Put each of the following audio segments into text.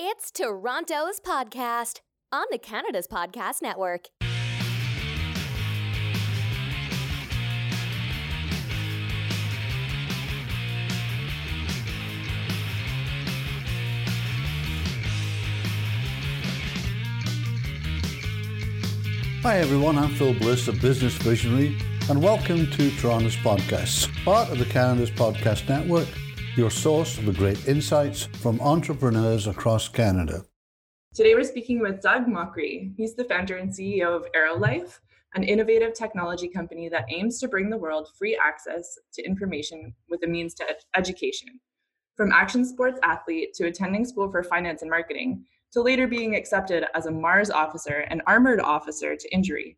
It's Toronto's podcast on the Canada's Podcast Network. Hi everyone, I'm Phil Bliss, a business visionary, and welcome to Toronto's Podcast, part of the Canada's Podcast Network, your source for great insights from entrepreneurs across Canada. Today we're speaking with Doug Mokry. He's the founder and CEO of Aerolife, an innovative technology company that aims to bring the world free access to information with a means to ed- education. From action sports athlete to attending school for finance and marketing, to later being accepted as a Mars officer and armored officer to injury,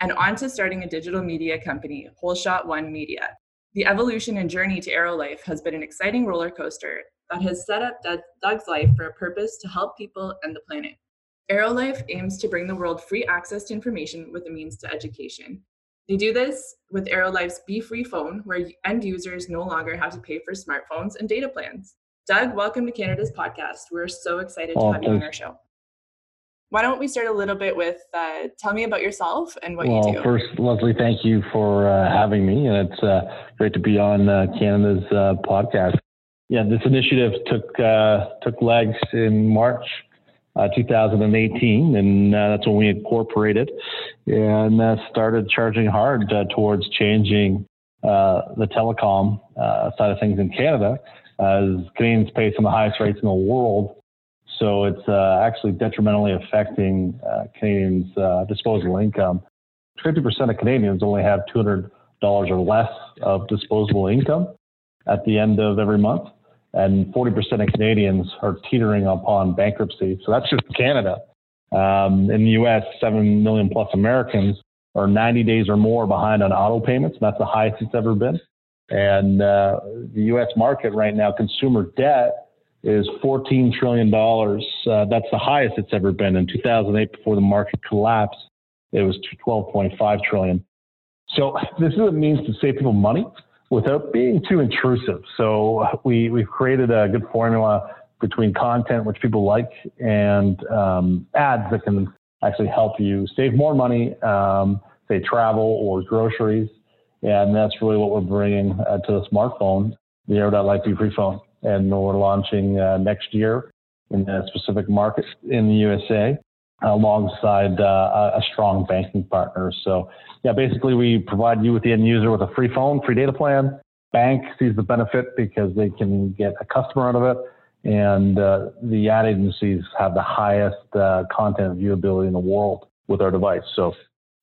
and on to starting a digital media company, Holeshot One Media. The evolution and journey to Aerolife has been an exciting roller coaster that has set up Doug's life for a purpose to help people and the planet. Aerolife aims to bring the world free access to information with a means to education. They do this with Aerolife's Be Free phone, where end users no longer have to pay for smartphones and data plans. Doug, welcome to Canada's podcast. We're so excited to oh, have you on our show. Why don't we start a little bit with uh, tell me about yourself and what well, you do? First, Leslie, thank you for uh, having me, and it's uh, great to be on uh, Canada's uh, podcast. Yeah, this initiative took uh, took legs in March 2018, and that's when we incorporated and started charging hard towards changing the telecom side of things in Canada as Canadians pay some of the highest rates in the world. So it's uh, actually detrimentally affecting uh, Canadians' uh, disposable income. 50% of Canadians only have $200 or less of disposable income at the end of every month, and 40% of Canadians are teetering upon bankruptcy. So that's just Canada. Um, in the US, 7 million plus Americans are 90 days or more behind on auto payments, that's the highest it's ever been. And uh, the U.S. market right now, consumer debt is $14 trillion. Uh, that's the highest it's ever been. In 2008, before the market collapsed, it was 12.5 trillion. So this is a means to save people money without being too intrusive. So we we've created a good formula between content which people like and um, ads that can actually help you save more money, um, say travel or groceries. And that's really what we're bringing uh, to the smartphone, the Aero.life Be Free phone. And we're launching uh, next year in a specific market in the USA alongside uh, a strong banking partner. So, yeah, basically, we provide you with the end user with a free phone, free data plan. Bank sees the benefit because they can get a customer out of it. And uh, the ad agencies have the highest uh, content viewability in the world with our device. So,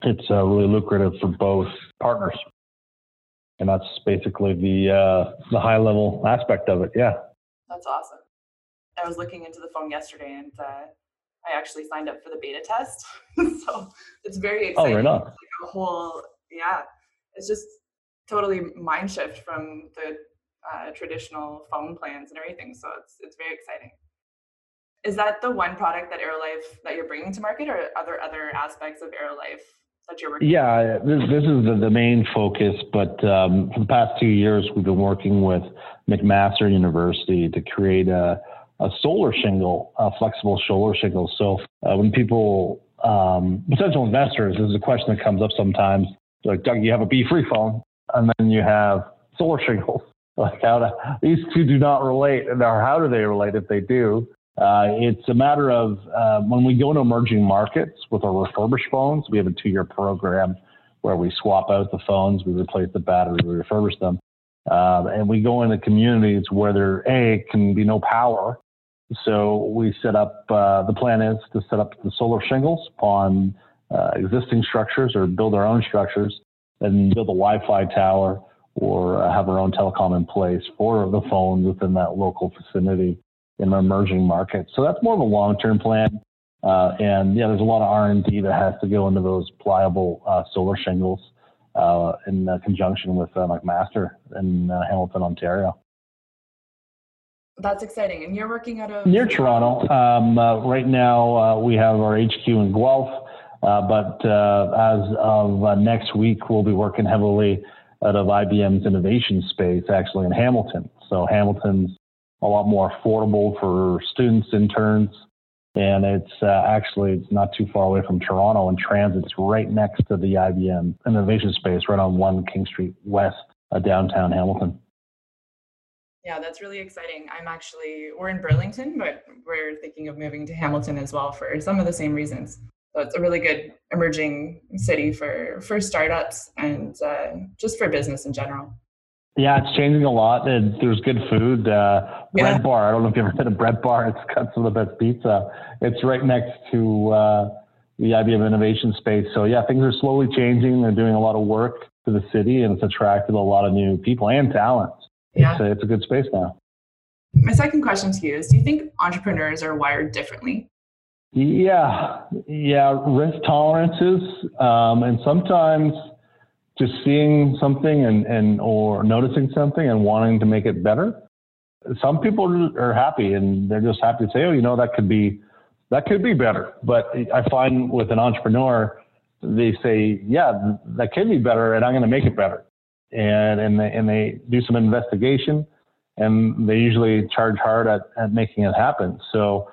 it's uh, really lucrative for both partners and that's basically the uh, the high level aspect of it. Yeah. That's awesome. I was looking into the phone yesterday, and uh, I actually signed up for the beta test, so it's very exciting. Oh, right on. Like a whole, yeah, it's just totally mind shift from the uh, traditional phone plans and everything. So it's it's very exciting. Is that the one product that Aerolife that you're bringing to market, or are there other aspects of Aerolife yeah this, this is the, the main focus but um, for the past two years we've been working with mcmaster university to create a, a solar shingle a flexible solar shingle. So uh, when people um, potential investors this is a question that comes up sometimes like doug you have a b-free phone and then you have solar shingles. Like how to, these two do not relate and how do they relate if they do uh, it's a matter of uh, when we go into emerging markets with our refurbished phones, we have a two year program where we swap out the phones, we replace the battery, we refurbish them. Uh, and we go into communities where there, A, can be no power. So we set up, uh, the plan is to set up the solar shingles upon uh, existing structures or build our own structures and build a Wi Fi tower or have our own telecom in place for the phones within that local vicinity in emerging markets. So that's more of a long-term plan. Uh, and yeah, there's a lot of R&D that has to go into those pliable uh, solar shingles uh, in conjunction with uh, McMaster in uh, Hamilton, Ontario. That's exciting. And you're working out of near Toronto. Um, uh, right now, we have our HQ in Guelph, but as of next week, we'll be working heavily out of IBM's innovation space, actually in Hamilton. So Hamilton's a lot more affordable for students, interns. And it's uh, actually it's not too far away from Toronto and transit's right next to the IBM innovation space, right on 1 King Street West, uh, downtown Hamilton. Yeah, that's really exciting. I'm actually, we're in Burlington, but we're thinking of moving to Hamilton as well for some of the same reasons. So it's a really good emerging city for, for startups and uh, just for business in general. Yeah, it's changing a lot. There's good food. Uh, bread. Bar. I don't know if you've ever been to Bread Bar. It's got some of the best pizza. It's right next to uh, the IBM innovation space. So yeah, things are slowly changing. They're doing a lot of work to the city, and it's attracted a lot of new people and talent. Yeah. It's a, it's a good space now. My second question to you is: Do you think entrepreneurs are wired differently? Yeah, yeah, risk tolerances, um, and sometimes just seeing something and, and or noticing something and wanting to make it better. Some people are happy and they're just happy to say, oh, you know, that could be that could be better. But I find with an entrepreneur, they say, yeah, that could be better, and I'm going to make it better. And and they and they do some investigation, and they usually charge hard at, at making it happen. So.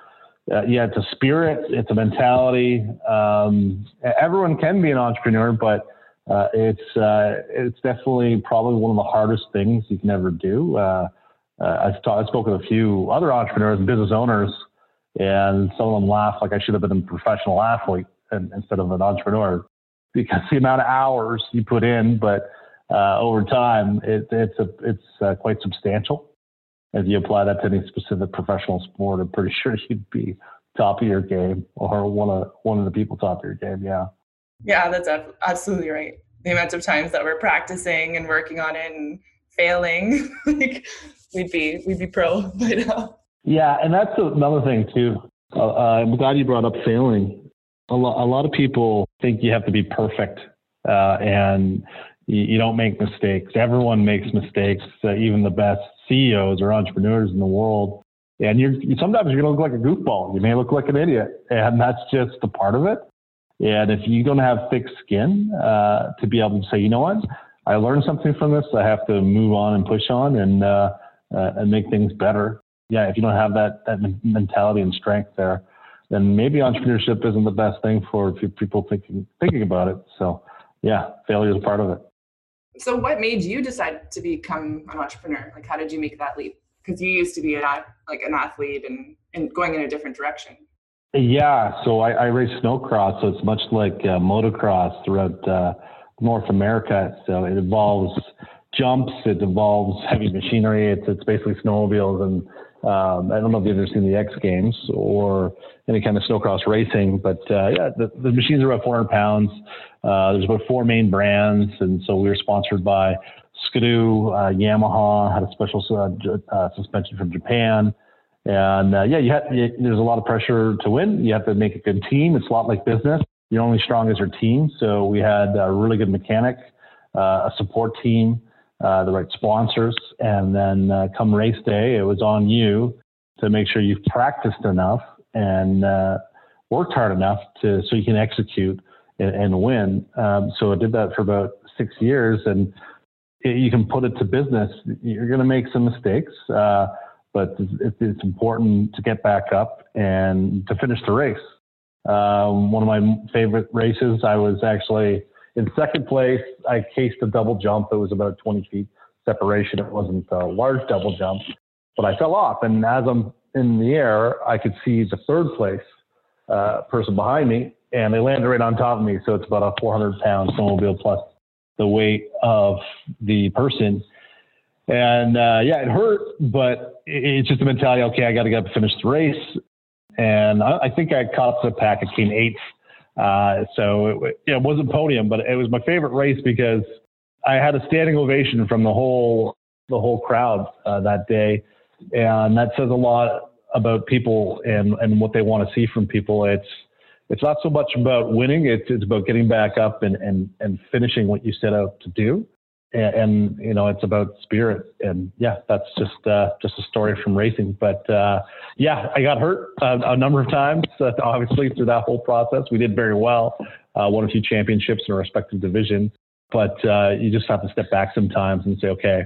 Uh, yeah, it's a spirit, it's a mentality. Um, everyone can be an entrepreneur, but uh, it's uh, it's definitely probably one of the hardest things you can ever do. Uh, uh I've, ta- I've spoken with a few other entrepreneurs and business owners, and some of them laugh like I should have been a professional athlete and, instead of an entrepreneur because the amount of hours you put in, but uh, over time it, it's a, it's uh, quite substantial. If you apply that to any specific professional sport, I'm pretty sure you'd be top of your game or one of one of the people top of your game. Yeah. Yeah, that's absolutely right. The amount of times that we're practicing and working on it and failing, like we'd be we'd be pro by now. Yeah, and that's another thing too. Uh, uh, I'm glad you brought up failing. A, lo- a lot of people think you have to be perfect, uh, and you, you, don't make mistakes. Everyone makes mistakes. Uh, even the best CEOs or entrepreneurs in the world. And you're sometimes you're gonna look like a goofball. You may look like an idiot, and that's just a part of it. And if you don't have thick skin uh, to be able to say, you know what, I learned something from this, I have to move on and push on and uh, uh, and make things better. Yeah, if you don't have that that mentality and strength there, then maybe entrepreneurship isn't the best thing for people thinking thinking about it. So, yeah, failure is part of it. So, what made you decide to become an entrepreneur? Like, how did you make that leap? Because you used to be an like an athlete and and going in a different direction. Yeah, so I, I race snowcross, so it's much like uh, motocross throughout uh, North America. So it involves jumps, it involves heavy machinery. It's it's basically snowmobiles, and um, I don't know if you've ever seen the X Games or any kind of snowcross racing, but uh, yeah, the, the machines are about 400 pounds. Uh, there's about four main brands, and so we were sponsored by Ski-Doo, uh, Yamaha had a special uh, uh, suspension from Japan. And uh, yeah, you have, you, there's a lot of pressure to win. You have to make a good team. It's a lot like business. You're only strong as your team. So we had a really good mechanic, uh, a support team, uh, the right sponsors, and then uh, come race day, it was on you to make sure you've practiced enough and uh, worked hard enough to so you can execute and, and win. Um, so I did that for about six years, and it, you can put it to business. You're going to make some mistakes. But it's important to get back up and to finish the race. Um, one of my favorite races, I was actually in second place. I cased a double jump. It was about 20 feet separation. It wasn't a large double jump, but I fell off. And as I'm in the air, I could see the third place uh, person behind me, and they landed right on top of me. So it's about a 400 pound snowmobile plus the weight of the person. And uh, yeah, it hurt, but it's just a mentality. Okay, I got to get up and finish the race. And I, I think I caught up to the pack. I came eighth. Uh, so it, it wasn't podium, but it was my favorite race because I had a standing ovation from the whole the whole crowd uh, that day, and that says a lot about people and and what they want to see from people. It's it's not so much about winning; it's it's about getting back up and and and finishing what you set out to do and, you know it's about spirit. And yeah that's just uh, just a story from racing. But uh, yeah i got hurt a, a number of times uh, obviously through that whole process. We did very well uh, won a few championships in our respective divisions but uh, you just have to step back sometimes and say okay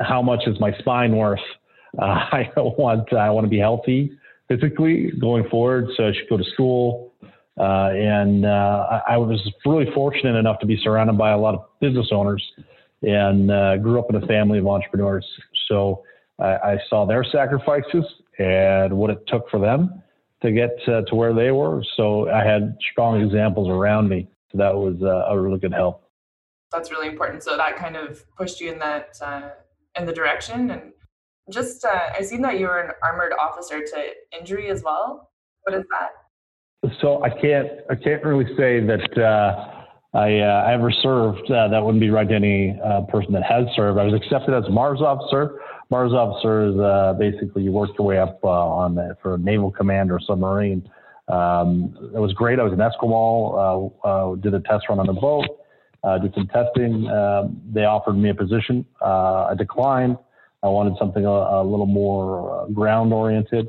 how much is my spine worth? I want I want to be healthy physically going forward, so I should go to school. Uh, and I, I, was really fortunate enough to be surrounded by a lot of business owners, and uh, grew up in a family of entrepreneurs. So I, I, saw their sacrifices and what it took for them to get to where they were. So I had strong examples around me. So that was uh, a really good help. That's really important. So that kind of pushed you in that uh, in the direction. And just uh, I seen that you were an armored officer to injury as well. What is that? So I can't I can't really say that. I, uh, I ever served. Uh, that wouldn't be right to any uh, person that has served. I was accepted as a Mars officer. Mars officer is uh, basically you work your way up uh, on the, for a naval command or submarine. Um, it was great. I was in Esquimalt. Uh, did a test run on the boat. did some testing. Um, they offered me a position. I declined. I wanted something a, a little more ground oriented.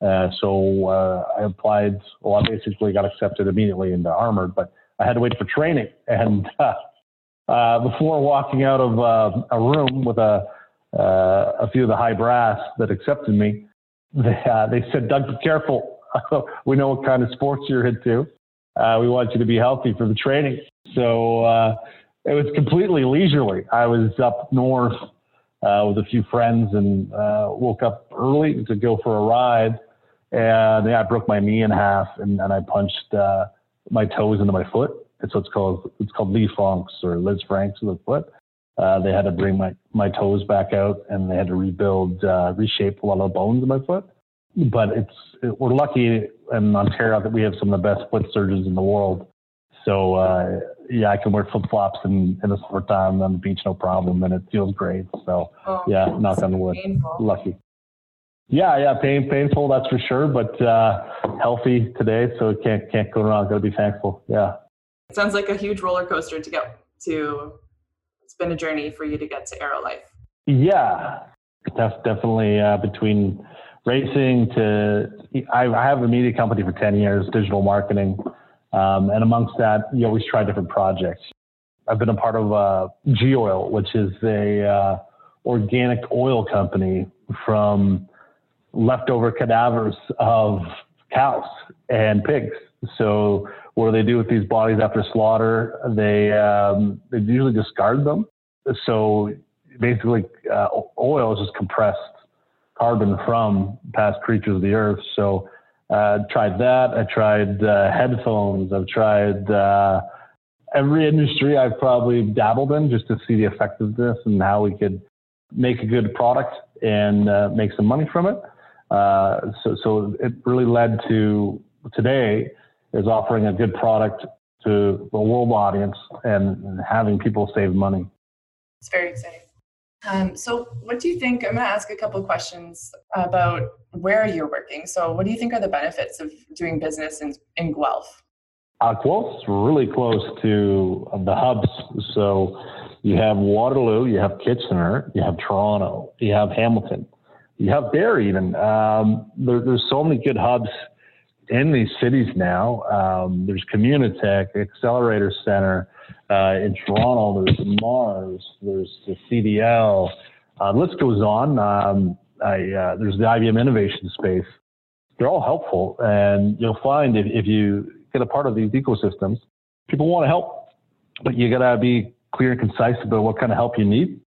so I applied. Well, I basically got accepted immediately into armored, but I had to wait for training. And uh, uh, before walking out of uh, a room with a, uh, a few of the high brass that accepted me, they, uh, they said, Doug, be careful. we know what kind of sports you're into. Uh, we want you to be healthy for the training. So it was completely leisurely. I was up north with a few friends and woke up early to go for a ride. And yeah, I broke my knee in half and, and I punched my toes into my foot. It's what's called it's called Lee Lisfrancs or Lisfrancs of the foot. Uh, they had to bring my, my toes back out and they had to rebuild, uh, reshape a lot of the bones in my foot. But it's it, we're lucky in Ontario that we have some of the best foot surgeons in the world. So uh, yeah, I can wear flip flops in, in the summertime on the beach, no problem, and it feels great. So oh, yeah, knock on wood, painful. lucky. Yeah, yeah, pain, painful, that's for sure, but uh, healthy today, so can't can't go wrong. Got to be thankful. Yeah. It sounds like a huge roller coaster to get to. It's been a journey for you to get to Aero Life. Yeah, def- definitely uh, between racing to I, I, have a media company for ten years, digital marketing, um, and amongst that, you always try different projects. I've been a part of uh, G Oil, which is a uh, organic oil company from leftover cadavers of cows and pigs. So what do they do with these bodies after slaughter? They um, they usually discard them. So basically, uh, oil is just compressed carbon from past creatures of the earth. So I uh, tried that. I tried uh, headphones. I've tried uh, every industry I've probably dabbled in just to see the effectiveness and how we could make a good product and uh, make some money from it. Uh, so, so it really led to today is offering a good product to the world audience and, having people save money. It's very exciting. Um, so, what do you think? I'm going to ask a couple questions about where you're working. So, what do you think are the benefits of doing business in, in Guelph? Uh, Guelph's really close to the hubs. So, you have Waterloo, you have Kitchener, you have Toronto, you have Hamilton you have there even. Um, there, there's so many good hubs in these cities now. Um, there's Communitech, Accelerator Center uh, in Toronto. There's Mars. There's the CDL. Uh, list goes on. Um, I, uh, there's the IBM Innovation Space. They're all helpful, and you'll find if, if you get a part of these ecosystems, people want to help, but you got to be clear and concise about what kind of help you need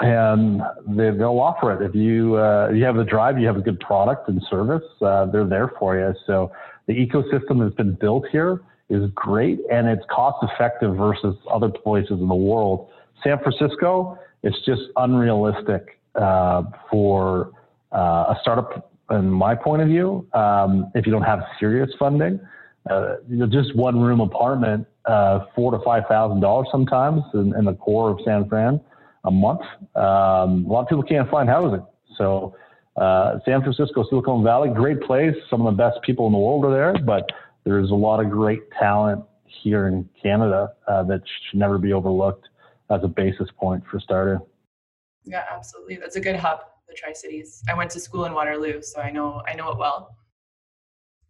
and they, will offer it if you uh, you have the drive, you have a good product and service. Uh, they're there for you. So the ecosystem that's been built here is great, and it's cost effective versus other places in the world. San Francisco, it's just unrealistic uh, for uh, a startup, in my point of view. Um, if you don't have serious funding, uh, just one room apartment, uh, four to five thousand dollars sometimes in, in the core of San Fran a month. Um, a lot of people can't find housing. So uh, San Francisco, Silicon Valley, great place. Some of the best people in the world are there, but there's a lot of great talent here in Canada uh, that should never be overlooked as a basis point for starting. Yeah, absolutely. That's a good hub, the Tri Cities. I went to school in Waterloo, so I know I know it well.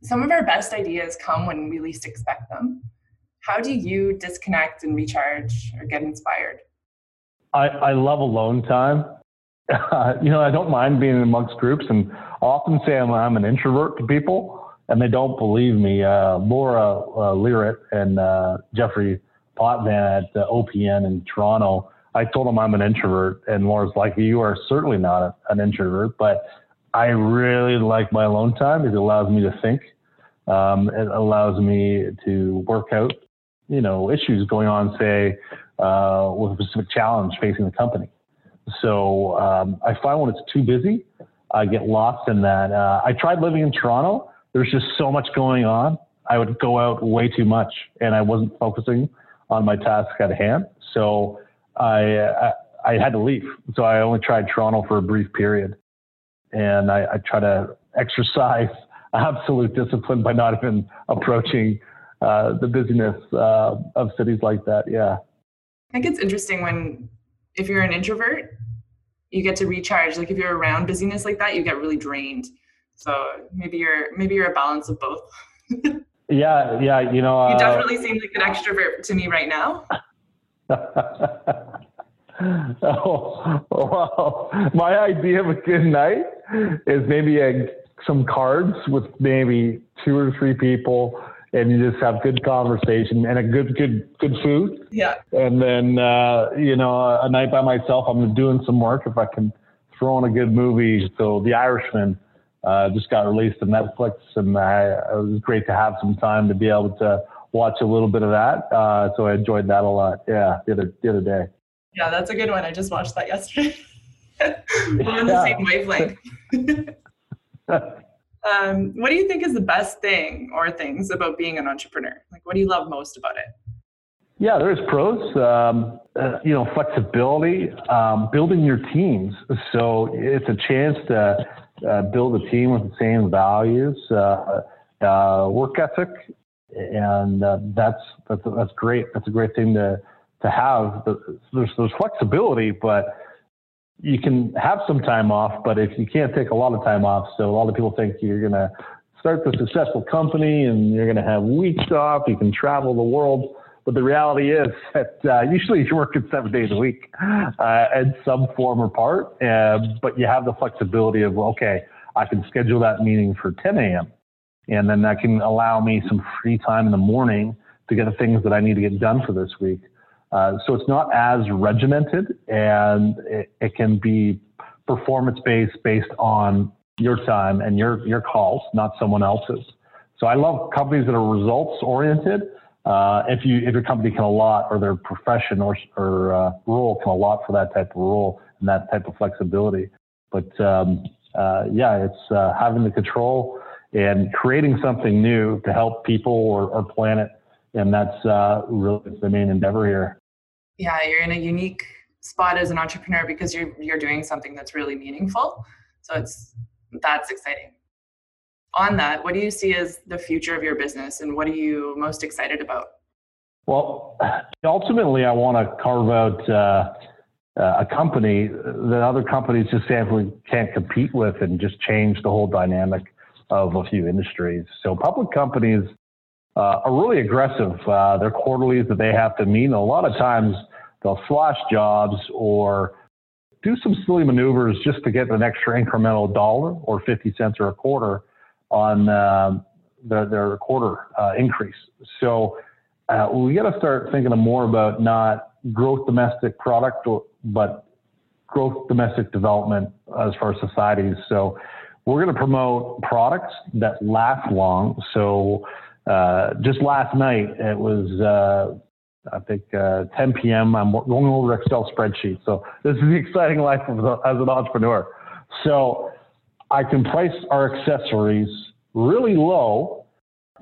Some of our best ideas come when we least expect them. How do you disconnect and recharge or get inspired? I, I love alone time. uh, you know, I don't mind being amongst groups, and often say I'm, I'm an introvert to people, and they don't believe me. Uh, Laura uh, Lyrit and uh, Jeffrey Potvin at uh, OPN in Toronto. I told them I'm an introvert, and Laura's like, "You are certainly not a, an introvert, but I really like my alone time it allows me to think. Um, it allows me to work out, you know, issues going on, say, uh, with a specific challenge facing the company. So um, I find when it's too busy, I get lost in that. Uh, I tried living in Toronto. There's just so much going on. I would go out way too much, and I wasn't focusing on my task at hand. So I, I, I had to leave. So I only tried Toronto for a brief period, and I, I try to exercise absolute discipline by not even approaching uh, the busyness uh, of cities like that. Yeah. I think it's interesting when, if you're an introvert, you get to recharge. Like if you're around busyness like that, you get really drained. So maybe you're maybe you're a balance of both. yeah, yeah. You know, you uh, definitely seem like an extrovert to me right now. oh, well, my idea of a good night is maybe a, some cards with maybe two or three people and you just have good conversation and a good good good food. Yeah. And then uh, you know a night by myself, I'm doing some work if I can throw in a good movie. So The Irishman uh, just got released on Netflix, and I, it was great to have some time to be able to watch a little bit of that. Uh, so I enjoyed that a lot. Yeah, the other the other day. Yeah, that's a good one. I just watched that yesterday. We're on the same wavelength. Um, what do you think is the best thing or things about being an entrepreneur? Like, what do you love most about it? Yeah, there's pros. Um, uh, you know, flexibility, um, building your teams. So it's a chance to uh, build a team with the same values, uh, uh work ethic, and uh, that's that's that's great. That's a great thing to to have. There's there's flexibility, but you can have some time off, but if you can't take a lot of time off, so a lot of people think you're going to start the successful company and you're going to have weeks off, you can travel the world. But the reality is that uh, usually you're working seven days a week uh, in some form or part, uh, but you have the flexibility of, okay, I can schedule that meeting for 10 a.m. And then that can allow me some free time in the morning to get the things that I need to get done for this week. Uh, so it's not as regimented and it, it can be performance based based on your time and your, your calls, not someone else's. So I love companies that are results oriented. Uh, if you if your company can allot or their profession or, or uh, role can allot for that type of role and that type of flexibility. But um, uh, yeah, it's uh, having the control and creating something new to help people or, or planet, and that's uh, really the main endeavor here yeah you're in a unique spot as an entrepreneur because you're you're doing something that's really meaningful so it's that's exciting on that what do you see as the future of your business and what are you most excited about well ultimately i want to carve out uh, a company that other companies just simply can't compete with and just change the whole dynamic of a few industries so public companies uh, are really aggressive. Uh, their quarterlies that they have to meet. A lot of times they'll slash jobs or do some silly maneuvers just to get an extra incremental dollar or 50 cents or a quarter on uh, their, their quarter uh, increase. So uh, we got to start thinking more about not growth domestic product, or, but growth domestic development as far as societies. So we're going to promote products that last long. So uh, just last night, it was uh, I think uh, 10 p.m. I'm going over Excel spreadsheets. So this is the exciting life of the, as an entrepreneur. So I can price our accessories really low,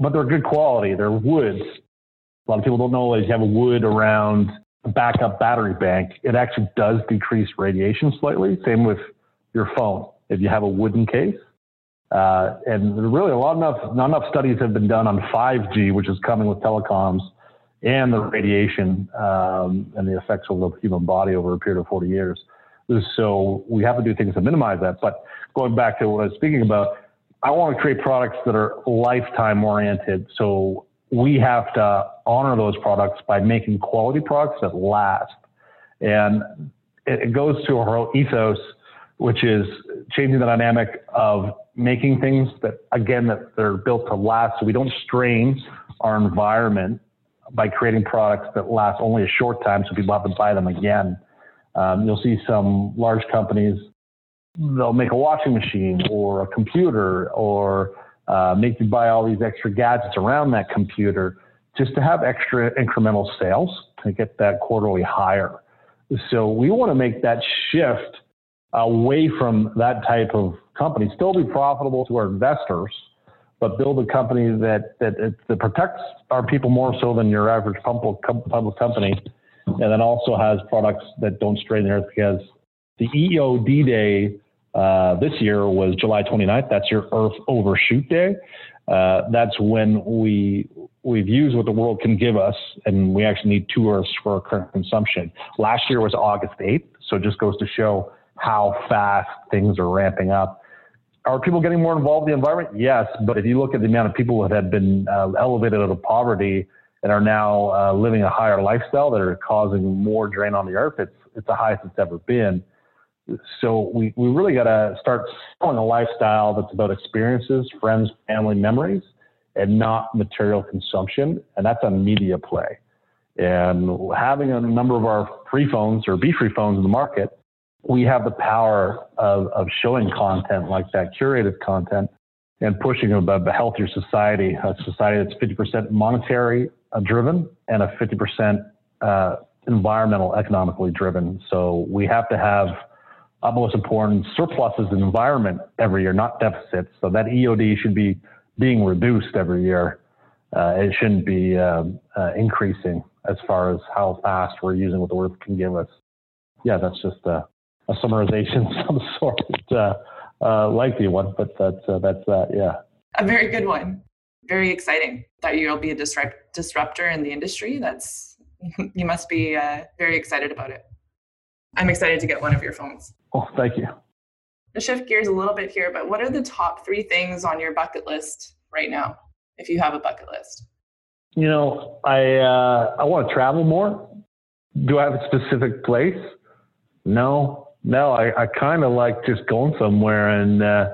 but they're good quality. They're woods. A lot of people don't know that you have a wood around a backup battery bank. It actually does decrease radiation slightly. Same with your phone. If you have a wooden case, uh, and really a lot enough, not enough studies have been done on 5G, which is coming with telecoms and the radiation um, and the effects of the human body over a period of 40 years. So we have to do things to minimize that. But going back to what I was speaking about, I want to create products that are lifetime oriented. So we have to honor those products by making quality products that last. And it goes to our ethos which is changing the dynamic of making things that, again, that they're built to last so we don't strain our environment by creating products that last only a short time so people have to buy them again. Um, you'll see some large companies, they'll make a washing machine or a computer or uh, make you buy all these extra gadgets around that computer just to have extra incremental sales to get that quarterly higher. So we want to make that shift away from that type of company, still be profitable to our investors, but build a company that, that, that protects our people more so than your average public, public company, and then also has products that don't strain the earth because the EOD day uh, this year was July 29th. That's your Earth Overshoot Day. Uh, that's when we we've used what the world can give us, and we actually need two Earths for our current consumption. Last year was August 8th, so it just goes to show how fast things are ramping up. Are people getting more involved in the environment? Yes, but if you look at the amount of people that have been uh, elevated out of poverty and are now uh, living a higher lifestyle that are causing more drain on the earth, it's it's the highest it's ever been. So we, we really got to start selling a lifestyle that's about experiences, friends, family, memories, and not material consumption. And that's a media play. And having a number of our free phones or be free phones in the market we have the power of, of showing content like that, curated content, and pushing a, a healthier society, a society that's 50% monetary uh, driven and a 50% uh, environmental economically driven. So we have to have utmost important surpluses in environment every year, not deficits. So that EOD should be being reduced every year. Uh, it shouldn't be um, uh, increasing as far as how fast we're using what the earth can give us. Yeah, that's just a, a summarization of some sort, uh, uh, lengthy one, but that's uh, that's that. Yeah, a very good one. Very exciting that you'll be a disrupt- disruptor in the industry. That's you must be uh, very excited about it. I'm excited to get one of your phones. Oh, thank you. To shift gears a little bit here, but what are the top three things on your bucket list right now, if you have a bucket list? You know, I uh, I want to travel more. Do I have a specific place? No, no, I, I kind of like just going somewhere and uh,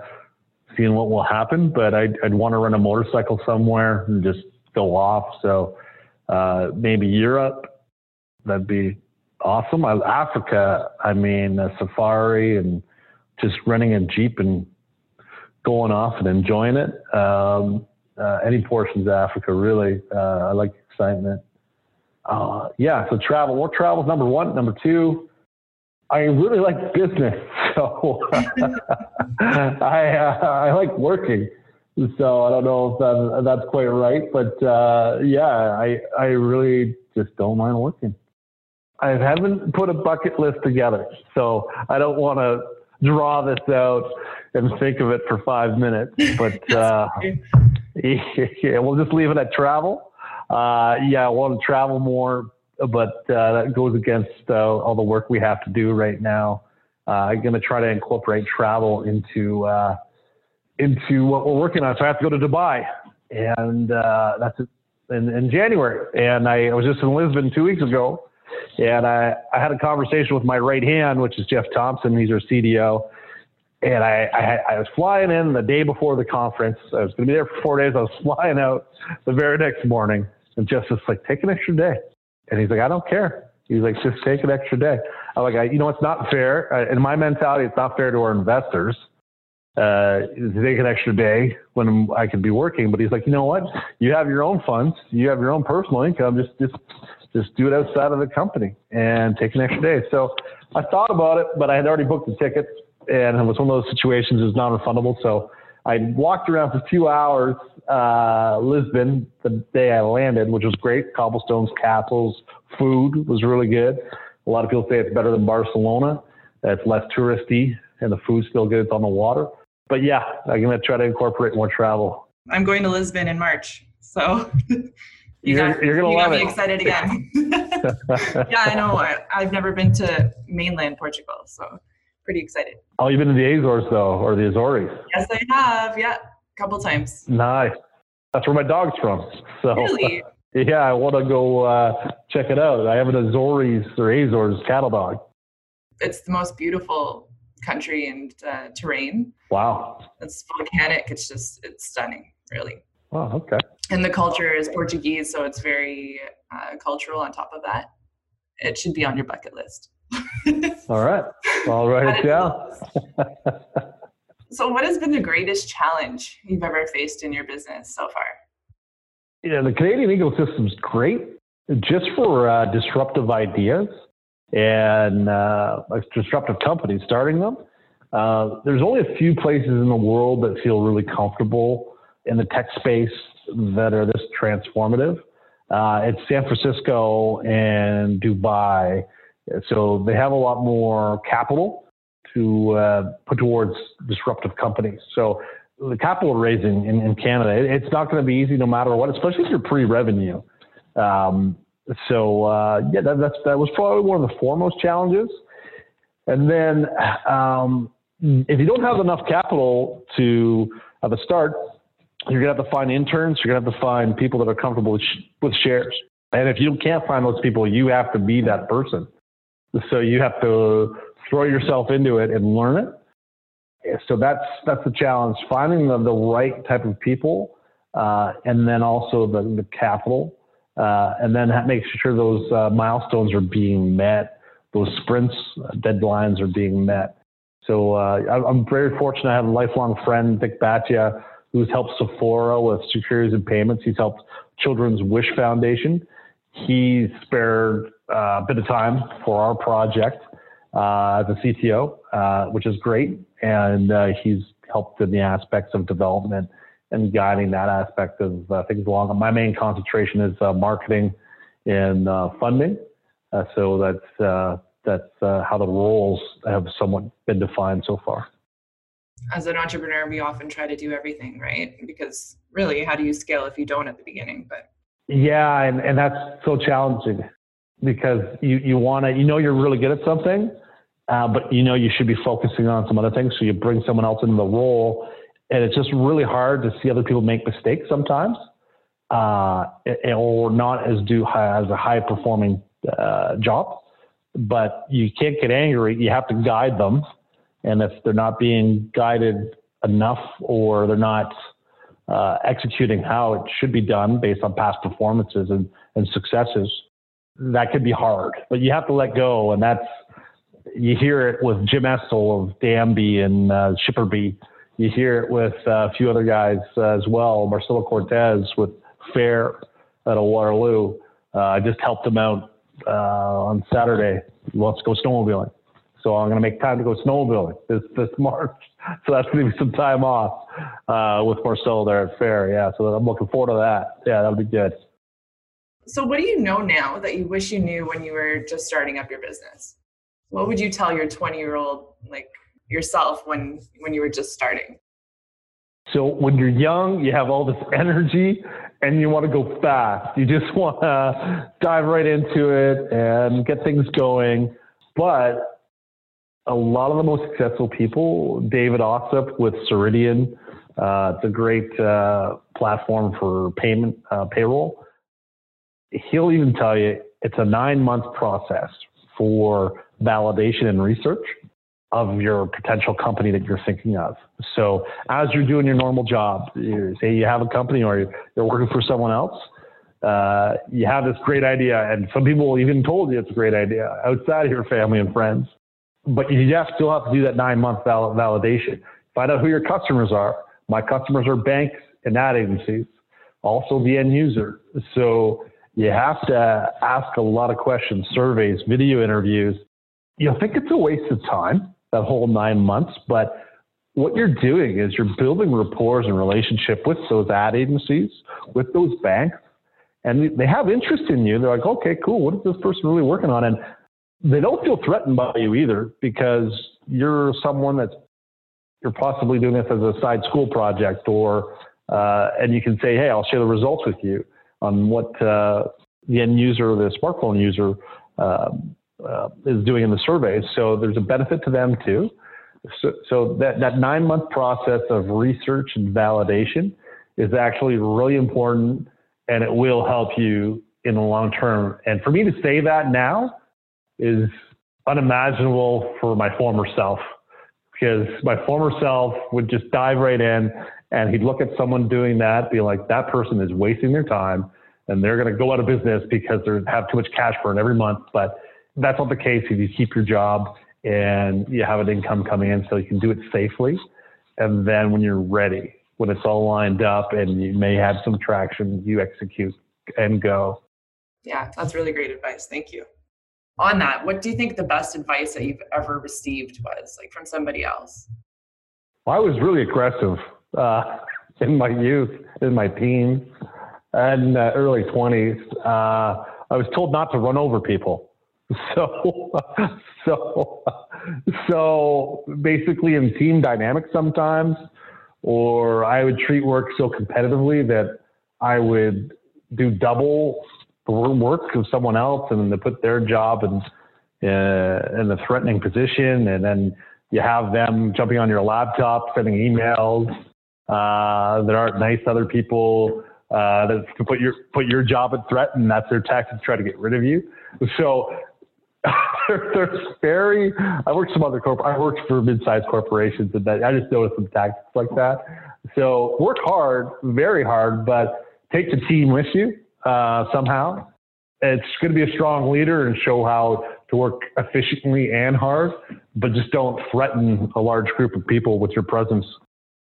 seeing what will happen. But I'd, I'd want to run a motorcycle somewhere and just go off. So uh, maybe Europe, that'd be awesome. I, Africa, I mean, a safari and just running a jeep and going off and enjoying it. Um, uh, any portions of Africa, really. Uh, I like excitement. Uh, yeah, so travel. More travel is number one. Number two, I really like business, so I uh, I like working. So I don't know if that, that's quite right, but uh, yeah, I I really just don't mind working. I haven't put a bucket list together, so I don't want to draw this out and think of it for five minutes. But uh, yeah, we'll just leave it at travel. Uh, yeah, I want to travel more but uh, that goes against uh, all the work we have to do right now. Uh, I'm going to try to incorporate travel into into what we're working on. So I have to go to Dubai, and that's in, in, January. And I, I, was just in Lisbon two weeks ago, and I, I had a conversation with my right hand, which is Jeff Thompson. He's our CDO. And I, I, I was flying in the day before the conference. I was going to be there for four days. I was flying out the very next morning, and Jeff was like, "Take an extra day." And he's like, I don't care. He's like, just take an extra day. I'm like, I, you know, it's not fair. Uh, in my mentality, it's not fair to our investors uh, to take an extra day when I could be working. But he's like, you know what? You have your own funds. You have your own personal income. Just, just, just do it outside of the company and take an extra day. So I thought about it, but I had already booked the tickets, and it was one of those situations that's non-refundable. So I walked around for two hours, uh, Lisbon, the day I landed, which was great. Cobblestones, castles, food was really good. A lot of people say it's better than Barcelona. It's less touristy, and the food's still good. It's on the water. But yeah, I'm gonna try to incorporate more travel. I'm going to Lisbon in March, so you you're, got, you're gonna you love got me excited again. yeah, I know. I, I've never been to mainland Portugal, so pretty excited. Oh, you've been to the Azores though, or the Azores? Yes, I have. Yeah, a couple times. Nice. That's where my dog's from. So really? yeah, I want to go uh, check it out. I have an Azores or Azores cattle dog. It's the most beautiful country and uh, terrain. Wow. It's volcanic. It's just it's stunning, really. Wow. Okay. And the culture is Portuguese, so it's very uh, cultural. On top of that, it should be on your bucket list. All right. I'll write it down. so, what has been the greatest challenge you've ever faced in your business so far? Yeah, the Canadian ecosystem is great just for uh, disruptive ideas and uh, disruptive companies starting them. Uh, there's only a few places in the world that feel really comfortable in the tech space that are this transformative. Uh, it's San Francisco and Dubai. So they have a lot more capital to uh, put towards disruptive companies. So the capital raising in, in Canada, it, it's not going to be easy no matter what, especially if you're pre-revenue. Um, so uh, yeah, that, that's that was probably one of the foremost challenges. And then um, if you don't have enough capital to have a start, you're gonna have to find interns. You're gonna have to find people that are comfortable with, sh- with shares. And if you can't find those people, you have to be that person. So you have to throw yourself into it and learn it. So that's that's the challenge: finding the, the right type of people, uh, and then also the, the capital uh, and then make sure those uh, milestones are being met, those sprints, uh, deadlines are being met. So uh, I'm very fortunate. I have a lifelong friend, Dick Bhatia, who's helped Sephora with securities and payments. He's helped Children's Wish Foundation. He spared uh, a bit of time for our project uh, as a CTO, which is great. And he's helped in the aspects of development and guiding that aspect of uh, things along. My main concentration is uh, marketing and uh, funding. Uh, so that's uh, that's uh, how the roles have somewhat been defined so far. As an entrepreneur, we often try to do everything, right? Because really, how do you scale if you don't at the beginning? But yeah, and, and that's so challenging because you, you want to, you know, you're really good at something, but you know, you should be focusing on some other things. So you bring someone else into the role and it's just really hard to see other people make mistakes sometimes, uh, or not as do as a high performing uh, job. But you can't get angry. You have to guide them, and if they're not being guided enough, or they're not uh, executing how it should be done based on past performances and, and successes, that could be hard. But you have to let go, and that's you hear it with Jim Estill of Danby and uh, Shipperbee you hear it with uh, a few other guys uh, as well. Marcelo Cortez with Fair at a Waterloo. Uh, I just helped him out uh, on Saturday. To go snowmobiling. So I'm going to make time to go snowmobiling this, this March. So that's going to be some time off uh, with Marcelo there at Fair. Yeah. So I'm looking forward to that. Yeah, that'll be good. So what do you know now that you wish you knew when you were just starting up your business? What would you tell your 20 year old like yourself when when you were just starting? So when you're young, you have all this energy and you want to go fast. You just want to dive right into it and get things going. But a lot of the most successful people, David Ossip with Ceridian, uh, it's a great uh, platform for payment uh, payroll. He'll even tell you it's a nine month process for validation and research of your potential company that you're thinking of. So as you're doing your normal job, you, say you have a company or you're working for someone else, uh, you have this great idea, and some people even told you it's a great idea outside of your family and friends. But you still have to do that nine month val- validation. Find out who your customers are. My customers are banks and ad agencies, also the end user. So you have to ask a lot of questions, surveys, video interviews. You'll think it's a waste of time that whole nine months. But what you're doing is you're building rapport and relationship with those ad agencies, with those banks, and they have interest in you. They're like, okay, cool. What is this person really working on? And they don't feel threatened by you either because you're someone that's you're possibly doing this as a side school project, or uh, and you can say, hey, I'll share the results with you on what uh, the end user, the smartphone user, um, uh, is doing in the surveys. So there's a benefit to them too. So, so that, that nine month process of research and validation is actually really important and it will help you in the long term. And for me to say that now is unimaginable for my former self because my former self would just dive right in and he'd look at someone doing that, be like, that person is wasting their time and they're going to go out of business because they have too much cash burn every month. But that's not the case if you keep your job and you have an income coming in so you can do it safely. And then when you're ready, when it's all lined up and you may have some traction, you execute and go. Yeah, that's really great advice. Thank you. On that, what do you think the best advice that you've ever received was, like from somebody else? Well, I was really aggressive uh, in my youth, in my teens, and uh, early 20s. Uh, I was told not to run over people. So, so, so basically in team dynamics sometimes, or I would treat work so competitively that I would do double work of someone else and to put their job in, uh, in a threatening position. And then you have them jumping on your laptop, sending emails uh, that aren't nice to other people uh, that to put your put your job at threat, and that's their tactic to try to get rid of you. So there's very. I worked some other corp. I worked for mid-sized corporations, and that, I just noticed some tactics like that. So work hard, very hard, but take the team with you uh, somehow. It's going to be a strong leader and show how to work efficiently and hard, but just don't threaten a large group of people with your presence.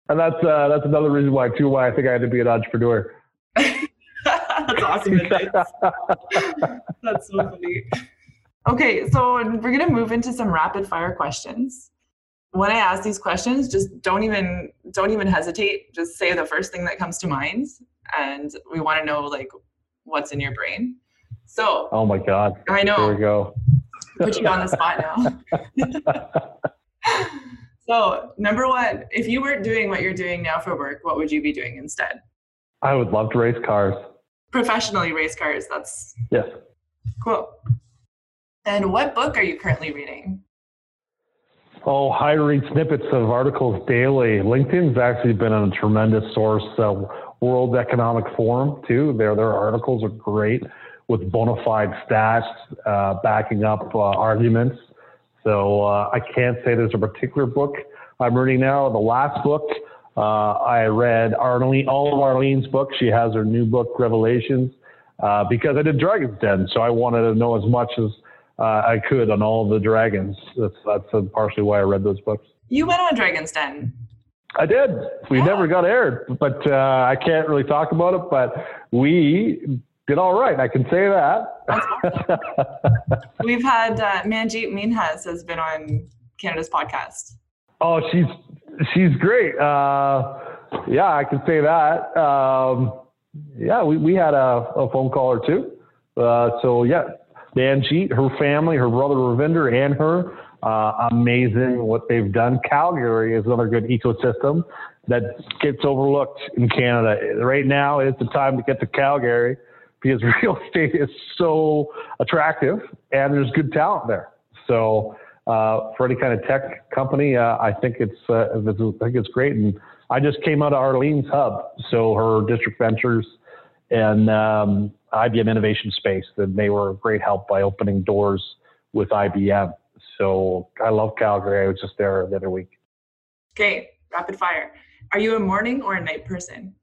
And that's uh, that's another reason why too why I think I had to be an entrepreneur. that's awesome that's so funny. Okay, so we're gonna move into some rapid fire questions. When I ask these questions, just don't even don't even hesitate. Just say the first thing that comes to mind, and we want to know like what's in your brain. So. Oh my God. I know. Here we go. Put you on the spot now. so number one, if you weren't doing what you're doing now for work, what would you be doing instead? I would love to race cars. Professionally race cars. That's yes. Cool. And what book are you currently reading? Oh, I read snippets of articles daily. LinkedIn's actually been a tremendous source. Uh, World Economic Forum too. Their their articles are great with bona fide stats uh, backing up uh, arguments. So uh, I can't say there's a particular book I'm reading now. The last book uh, I read Arlene, all of Arlene's books. She has her new book Revelations uh, because I did Dragon's Den, so I wanted to know as much as uh, I could on all the dragons. That's that's partially why I read those books. You went on Dragon's Den. I did. We never got aired, but uh, I can't really talk about it. But we did all right. I can say that. We've had uh, Manjit Minhas has been on Canada's podcast. Oh, she's she's great. Uh, yeah, I can say that. Um, yeah, we, we had a, a phone call or two. Uh, so yeah, Manjeet, her family, her brother Ravinder, and her uh, amazing what they've done. Calgary is another good ecosystem that gets overlooked in Canada. Right now is the time to get to Calgary because real estate is so attractive and there's good talent there. So uh, for any kind of tech company, uh, I think it's uh, I think it's great. And I just came out of Arlene's hub, so her district ventures and um, IBM Innovation Space, and they were a great help by opening doors with IBM. So I love Calgary. I was just there the other week. Okay, rapid fire. Are you a morning or a night person?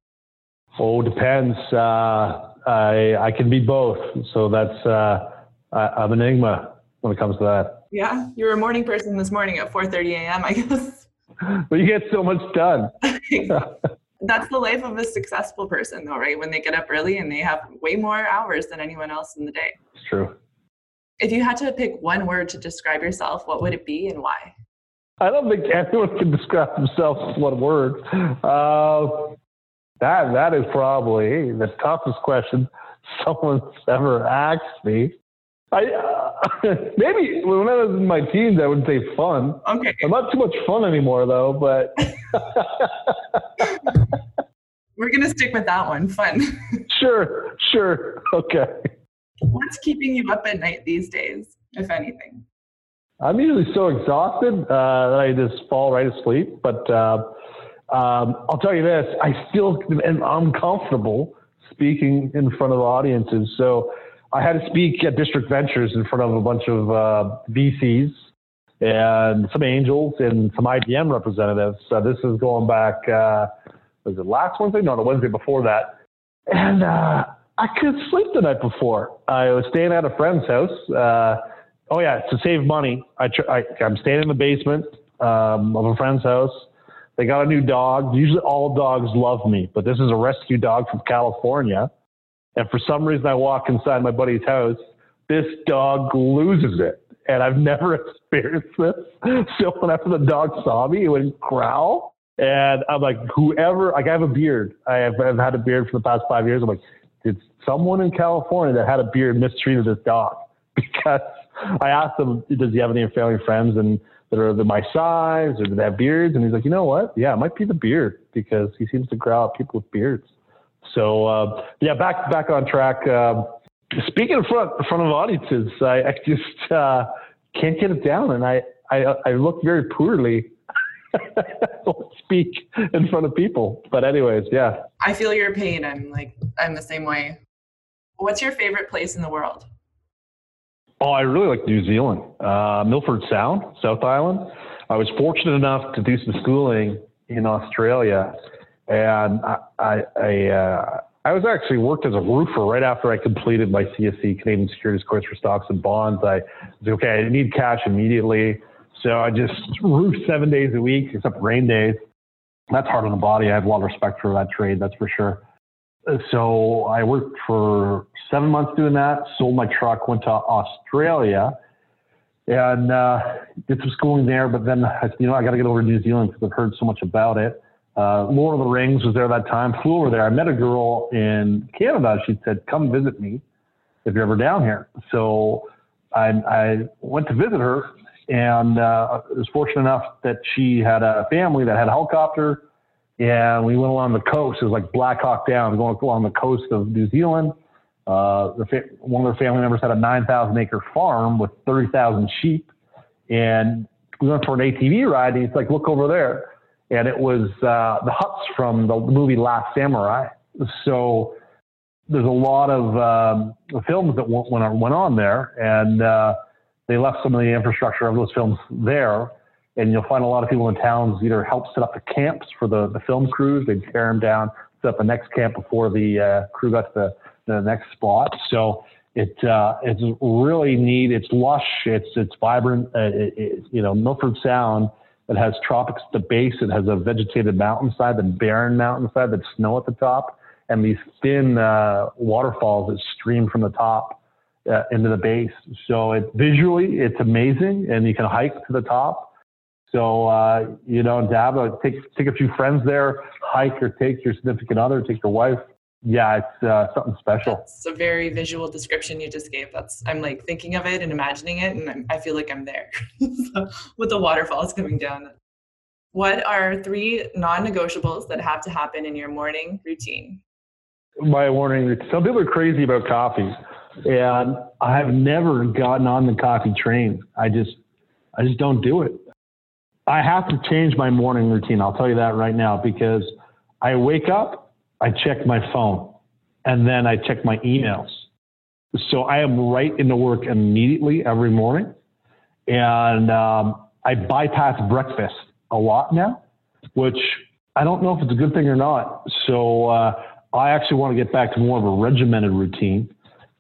Oh, depends. Uh, I I can be both. So that's uh, I, am an enigma when it comes to that. Yeah, you're a morning person this morning at 4:30 a.m. I guess. But you get so much done. that's the life of a successful person, though, right? When they get up early and they have way more hours than anyone else in the day. It's true. If you had to pick one word to describe yourself, what would it be and why? I don't think anyone can describe themselves with one word. Uh, that that is probably the toughest question someone's ever asked me. I uh, maybe when I was in my teens, I would say fun. Okay. I'm not too much fun anymore though, but we're gonna stick with that one. Fun. sure, sure, okay. What's keeping you up at night these days, if anything? I'm usually so exhausted uh, that I just fall right asleep. But uh, um, I'll tell you this: I still am uncomfortable speaking in front of audiences. So I had to speak at District Ventures in front of a bunch of uh, VCs and some angels and some IBM representatives. So this is going back, uh, was it last Wednesday? No, the Wednesday before that. And uh, I couldn't sleep the night before. I was staying at a friend's house. Uh, oh yeah, to save money, I, tr- I am staying in the basement um, of a friend's house. They got a new dog. Usually all dogs love me, but this is a rescue dog from California. And for some reason, I walk inside my buddy's house. This dog loses it and I've never experienced this. So whenever the dog saw me, it would growl. And I'm like, whoever, like I have a beard. I have I've had a beard for the past five years. I'm like, did someone in California that had a beard mistreated this dog? Because I asked him, does he have any family friends and that are my size or they have beards? And he's like, you know what? Yeah, it might be the beard because he seems to growl at people with beards. So uh, yeah, back back on track. Uh, speaking in front in front of audiences, I, I just uh, can't get it down, and I I, I look very poorly. speak in front of people, but anyways, yeah. I feel your pain. I'm like I'm the same way. What's your favorite place in the world? Oh, I really like New Zealand, uh, Milford Sound, South Island. I was fortunate enough to do some schooling in Australia, and I, I, I uh, I was actually worked as a roofer right after I completed my CSC Canadian Securities course for stocks and bonds. I was okay. I need cash immediately, so I just roofed seven days a week except rain days. That's hard on the body. I have a lot of respect for that trade, that's for sure. So I worked for seven months doing that. Sold my truck, went to Australia, and uh, did some schooling there. But then you know, I got to get over to New Zealand because I've heard so much about it. Uh, Lord of the Rings was there that time. Flew over there. I met a girl in Canada. She said, "Come visit me if you're ever down here." So I, I went to visit her, and uh, was fortunate enough that she had a family that had a helicopter, and we went along the coast. It was like Black Hawk Down, going along the coast of New Zealand. Uh, fa- one of their family members had a 9,000 acre farm with 30,000 sheep, and we went for an ATV ride. And he's like, "Look over there." and it was uh, the huts from the movie Last Samurai. So there's a lot of um, films that went, went, on, went on there, and uh, they left some of the infrastructure of those films there. And you'll find a lot of people in towns either help set up the camps for the, the film crews, they'd tear them down, set up the next camp before the uh, crew got to the, the next spot. So it uh, it's really neat. It's lush. It's it's vibrant. Uh, it, it, you know, Milford Sound it has tropics at the base. It has a vegetated mountainside, the barren mountainside that's snow at the top, and these thin uh, waterfalls that stream from the top uh, into the base. So it visually, it's amazing, and you can hike to the top. So uh, you know, to have a take take a few friends there, hike or take your significant other, take your wife, yeah, it's uh, something special. It's a very visual description you just gave. That's I'm like thinking of it and imagining it, and I'm, i feel like I'm there so, with the waterfalls coming down. What are three non-negotiables that have to happen in your morning routine? My morning. Some people are crazy about coffee, and I've never gotten on the coffee train. I just, I just don't do it. I have to change my morning routine. I'll tell you that right now because I wake up I check my phone and then I check my emails. So I am right into work immediately every morning. And um, I bypass breakfast a lot now, which I don't know if it's a good thing or not. So uh, I actually want to get back to more of a regimented routine.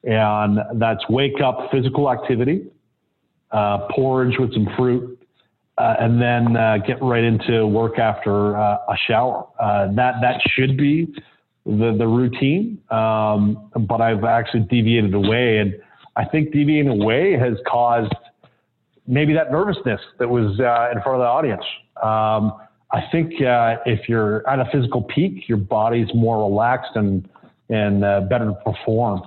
And that's wake up, physical activity, uh, porridge with some fruit, uh, and then uh, get right into work after uh, a shower. Uh, that that should be the the routine, um, but I've actually deviated away, and I think deviating away has caused maybe that nervousness that was uh, in front of the audience. Um, I think uh, if you're at a physical peak, your body's more relaxed and and better to perform.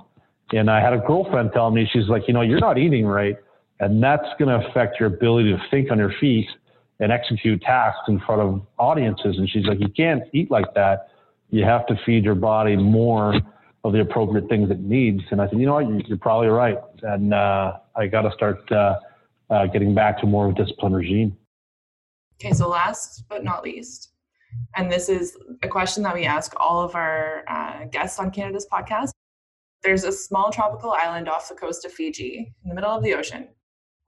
And I had a girlfriend tell me, she's like, you know, you're not eating right and that's going to affect your ability to think on your feet and execute tasks in front of audiences. And she's like, you can't eat like that. You have to feed your body more of the appropriate things it needs. And I said, you know what, you're probably right. And uh, I got to start uh, uh, getting back to more of a disciplined regime. Okay, so last but not least, and this is a question that we ask all of our uh, guests on Canada's podcast. There's a small tropical island off the coast of Fiji in the middle of the ocean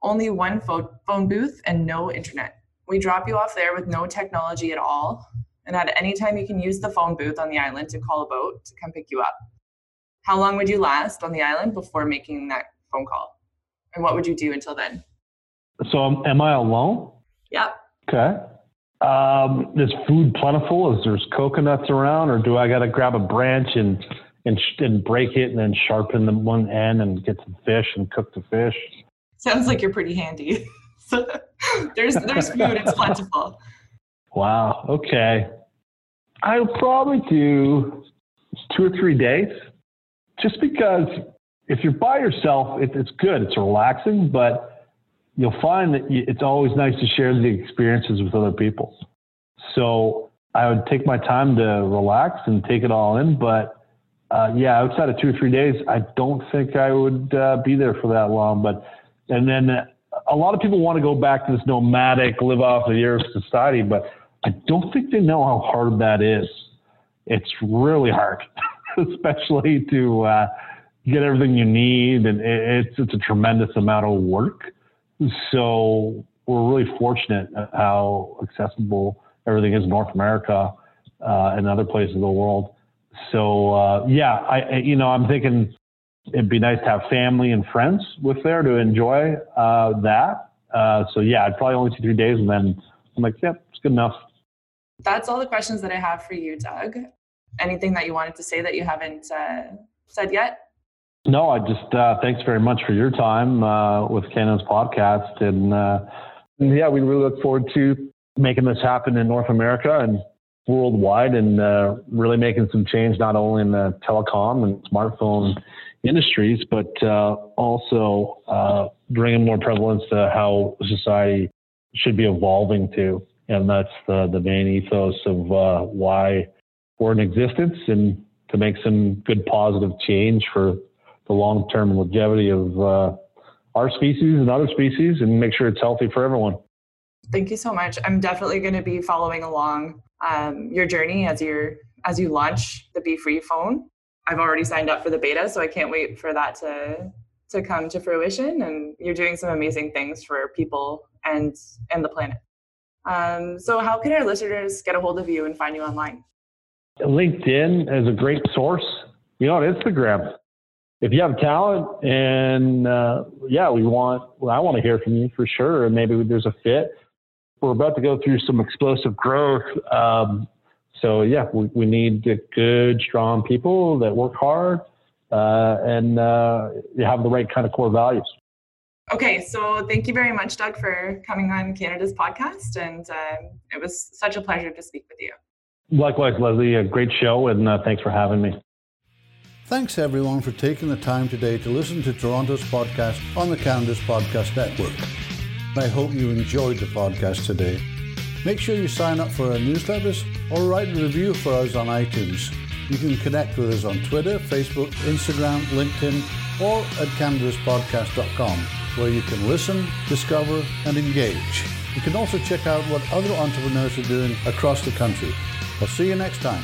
only one phone booth and no internet. We drop you off there with no technology at all. And at any time, you can use the phone booth on the island to call a boat to come pick you up. How long would you last on the island before making that phone call? And what would you do until then? So, am I alone? Yep. Okay. Um, is food plentiful? Is there's coconuts around, or do I got to grab a branch and and and break it and then sharpen the one end and get some fish and cook the fish? Sounds like you're pretty handy. there's there's food. It's plentiful. Wow. Okay. I'll probably do two or three days, just because if you're by yourself, it, it's good. It's relaxing, but you'll find that it's always nice to share the experiences with other people. So I would take my time to relax and take it all in. But uh, yeah, outside of two or three days, I don't think I would uh, be there for that long. But and then a lot of people want to go back to this nomadic, live off the earth society, but I don't think they know how hard that is. It's really hard, especially to uh, get everything you need, and it's it's a tremendous amount of work. So we're really fortunate how accessible everything is in North America uh, and other places of the world. So uh, yeah, I you know I'm thinking it'd be nice to have family and friends with there to enjoy uh, that. Uh, so yeah, I'd probably only two three days, and then I'm like, yep, yeah, it's good enough. That's all the questions that I have for you, Doug. Anything that you wanted to say that you haven't uh, said yet? No, I just uh, thanks very much for your time uh, with Canada's podcast, and, uh, yeah, we really look forward to making this happen in North America and worldwide, and uh, really making some change not only in the telecom and smartphone industries, but uh, also uh, bringing more prevalence to how society should be evolving to, and that's the the main ethos of why we're in existence, and to make some good positive change for the long term longevity of uh, our species and other species and make sure it's healthy for everyone. Thank you so much. I'm definitely going to be following along um, your journey as you as you launch the Be Free phone. I've already signed up for the beta, so I can't wait for that to to come to fruition. And you're doing some amazing things for people and and the planet. Um, so, how can our listeners get a hold of you and find you online? LinkedIn is a great source. You know, Instagram, if you have talent and uh, yeah, we want, well, I want to hear from you for sure. And maybe there's a fit. We're about to go through some explosive growth. Um, so yeah, we, we need good, strong people that work hard uh, and uh, have the right kind of core values. Okay, so thank you very much, Doug, for coming on Canada's podcast. And uh, it was such a pleasure to speak with you. Likewise, Leslie, a great show, and uh, thanks for having me. Thanks everyone for taking the time today to listen to Toronto's podcast on the Canada's Podcast Network. I hope you enjoyed the podcast today. Make sure you sign up for our newsletters or write a review for us on iTunes. You can connect with us on Twitter, Facebook, Instagram, LinkedIn, or at canadaspodcast.com, where you can listen, discover, and engage. You can also check out what other entrepreneurs are doing across the country. I'll see you next time.